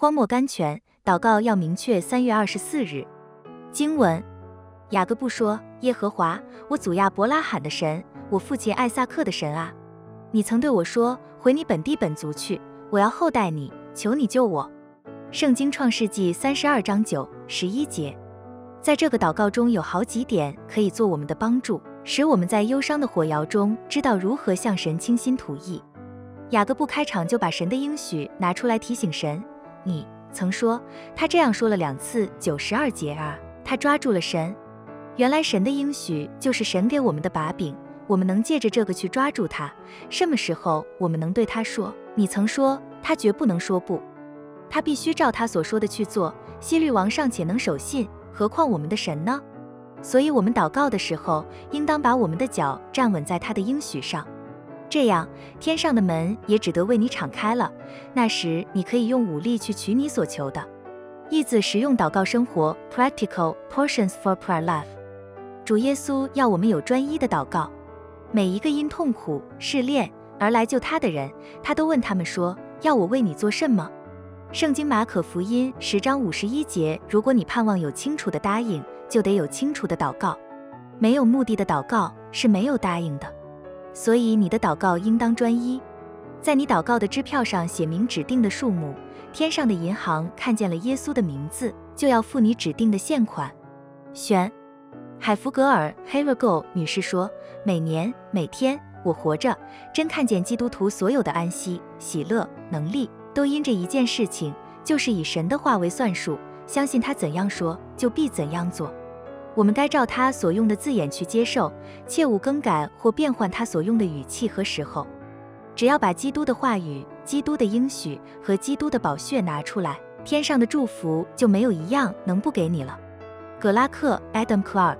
荒漠甘泉，祷告要明确。三月二十四日，经文：雅各布说：“耶和华，我祖亚伯拉罕的神，我父亲艾萨克的神啊，你曾对我说，回你本地本族去，我要厚待你，求你救我。”圣经创世纪三十二章九十一节。在这个祷告中有好几点可以做我们的帮助，使我们在忧伤的火窑中知道如何向神倾心吐意。雅各布开场就把神的应许拿出来提醒神。你曾说他这样说了两次，九十二节啊，他抓住了神。原来神的应许就是神给我们的把柄，我们能借着这个去抓住他。什么时候我们能对他说？你曾说他绝不能说不，他必须照他所说的去做。希律王尚且能守信，何况我们的神呢？所以，我们祷告的时候，应当把我们的脚站稳在他的应许上。这样，天上的门也只得为你敞开了。那时，你可以用武力去取你所求的。意字实用祷告生活，Practical Portions for Prayer Life。主耶稣要我们有专一的祷告。每一个因痛苦试炼而来救他的人，他都问他们说：“要我为你做什么？”圣经马可福音十章五十一节：如果你盼望有清楚的答应，就得有清楚的祷告。没有目的的祷告是没有答应的。所以你的祷告应当专一，在你祷告的支票上写明指定的数目。天上的银行看见了耶稣的名字，就要付你指定的现款。选海弗格尔，Havergo 女士说：“每年每天我活着，真看见基督徒所有的安息、喜乐、能力，都因着一件事情，就是以神的话为算数，相信他怎样说，就必怎样做。”我们该照他所用的字眼去接受，切勿更改或变换他所用的语气和时候。只要把基督的话语、基督的应许和基督的宝血拿出来，天上的祝福就没有一样能不给你了。葛拉克 （Adam Clark）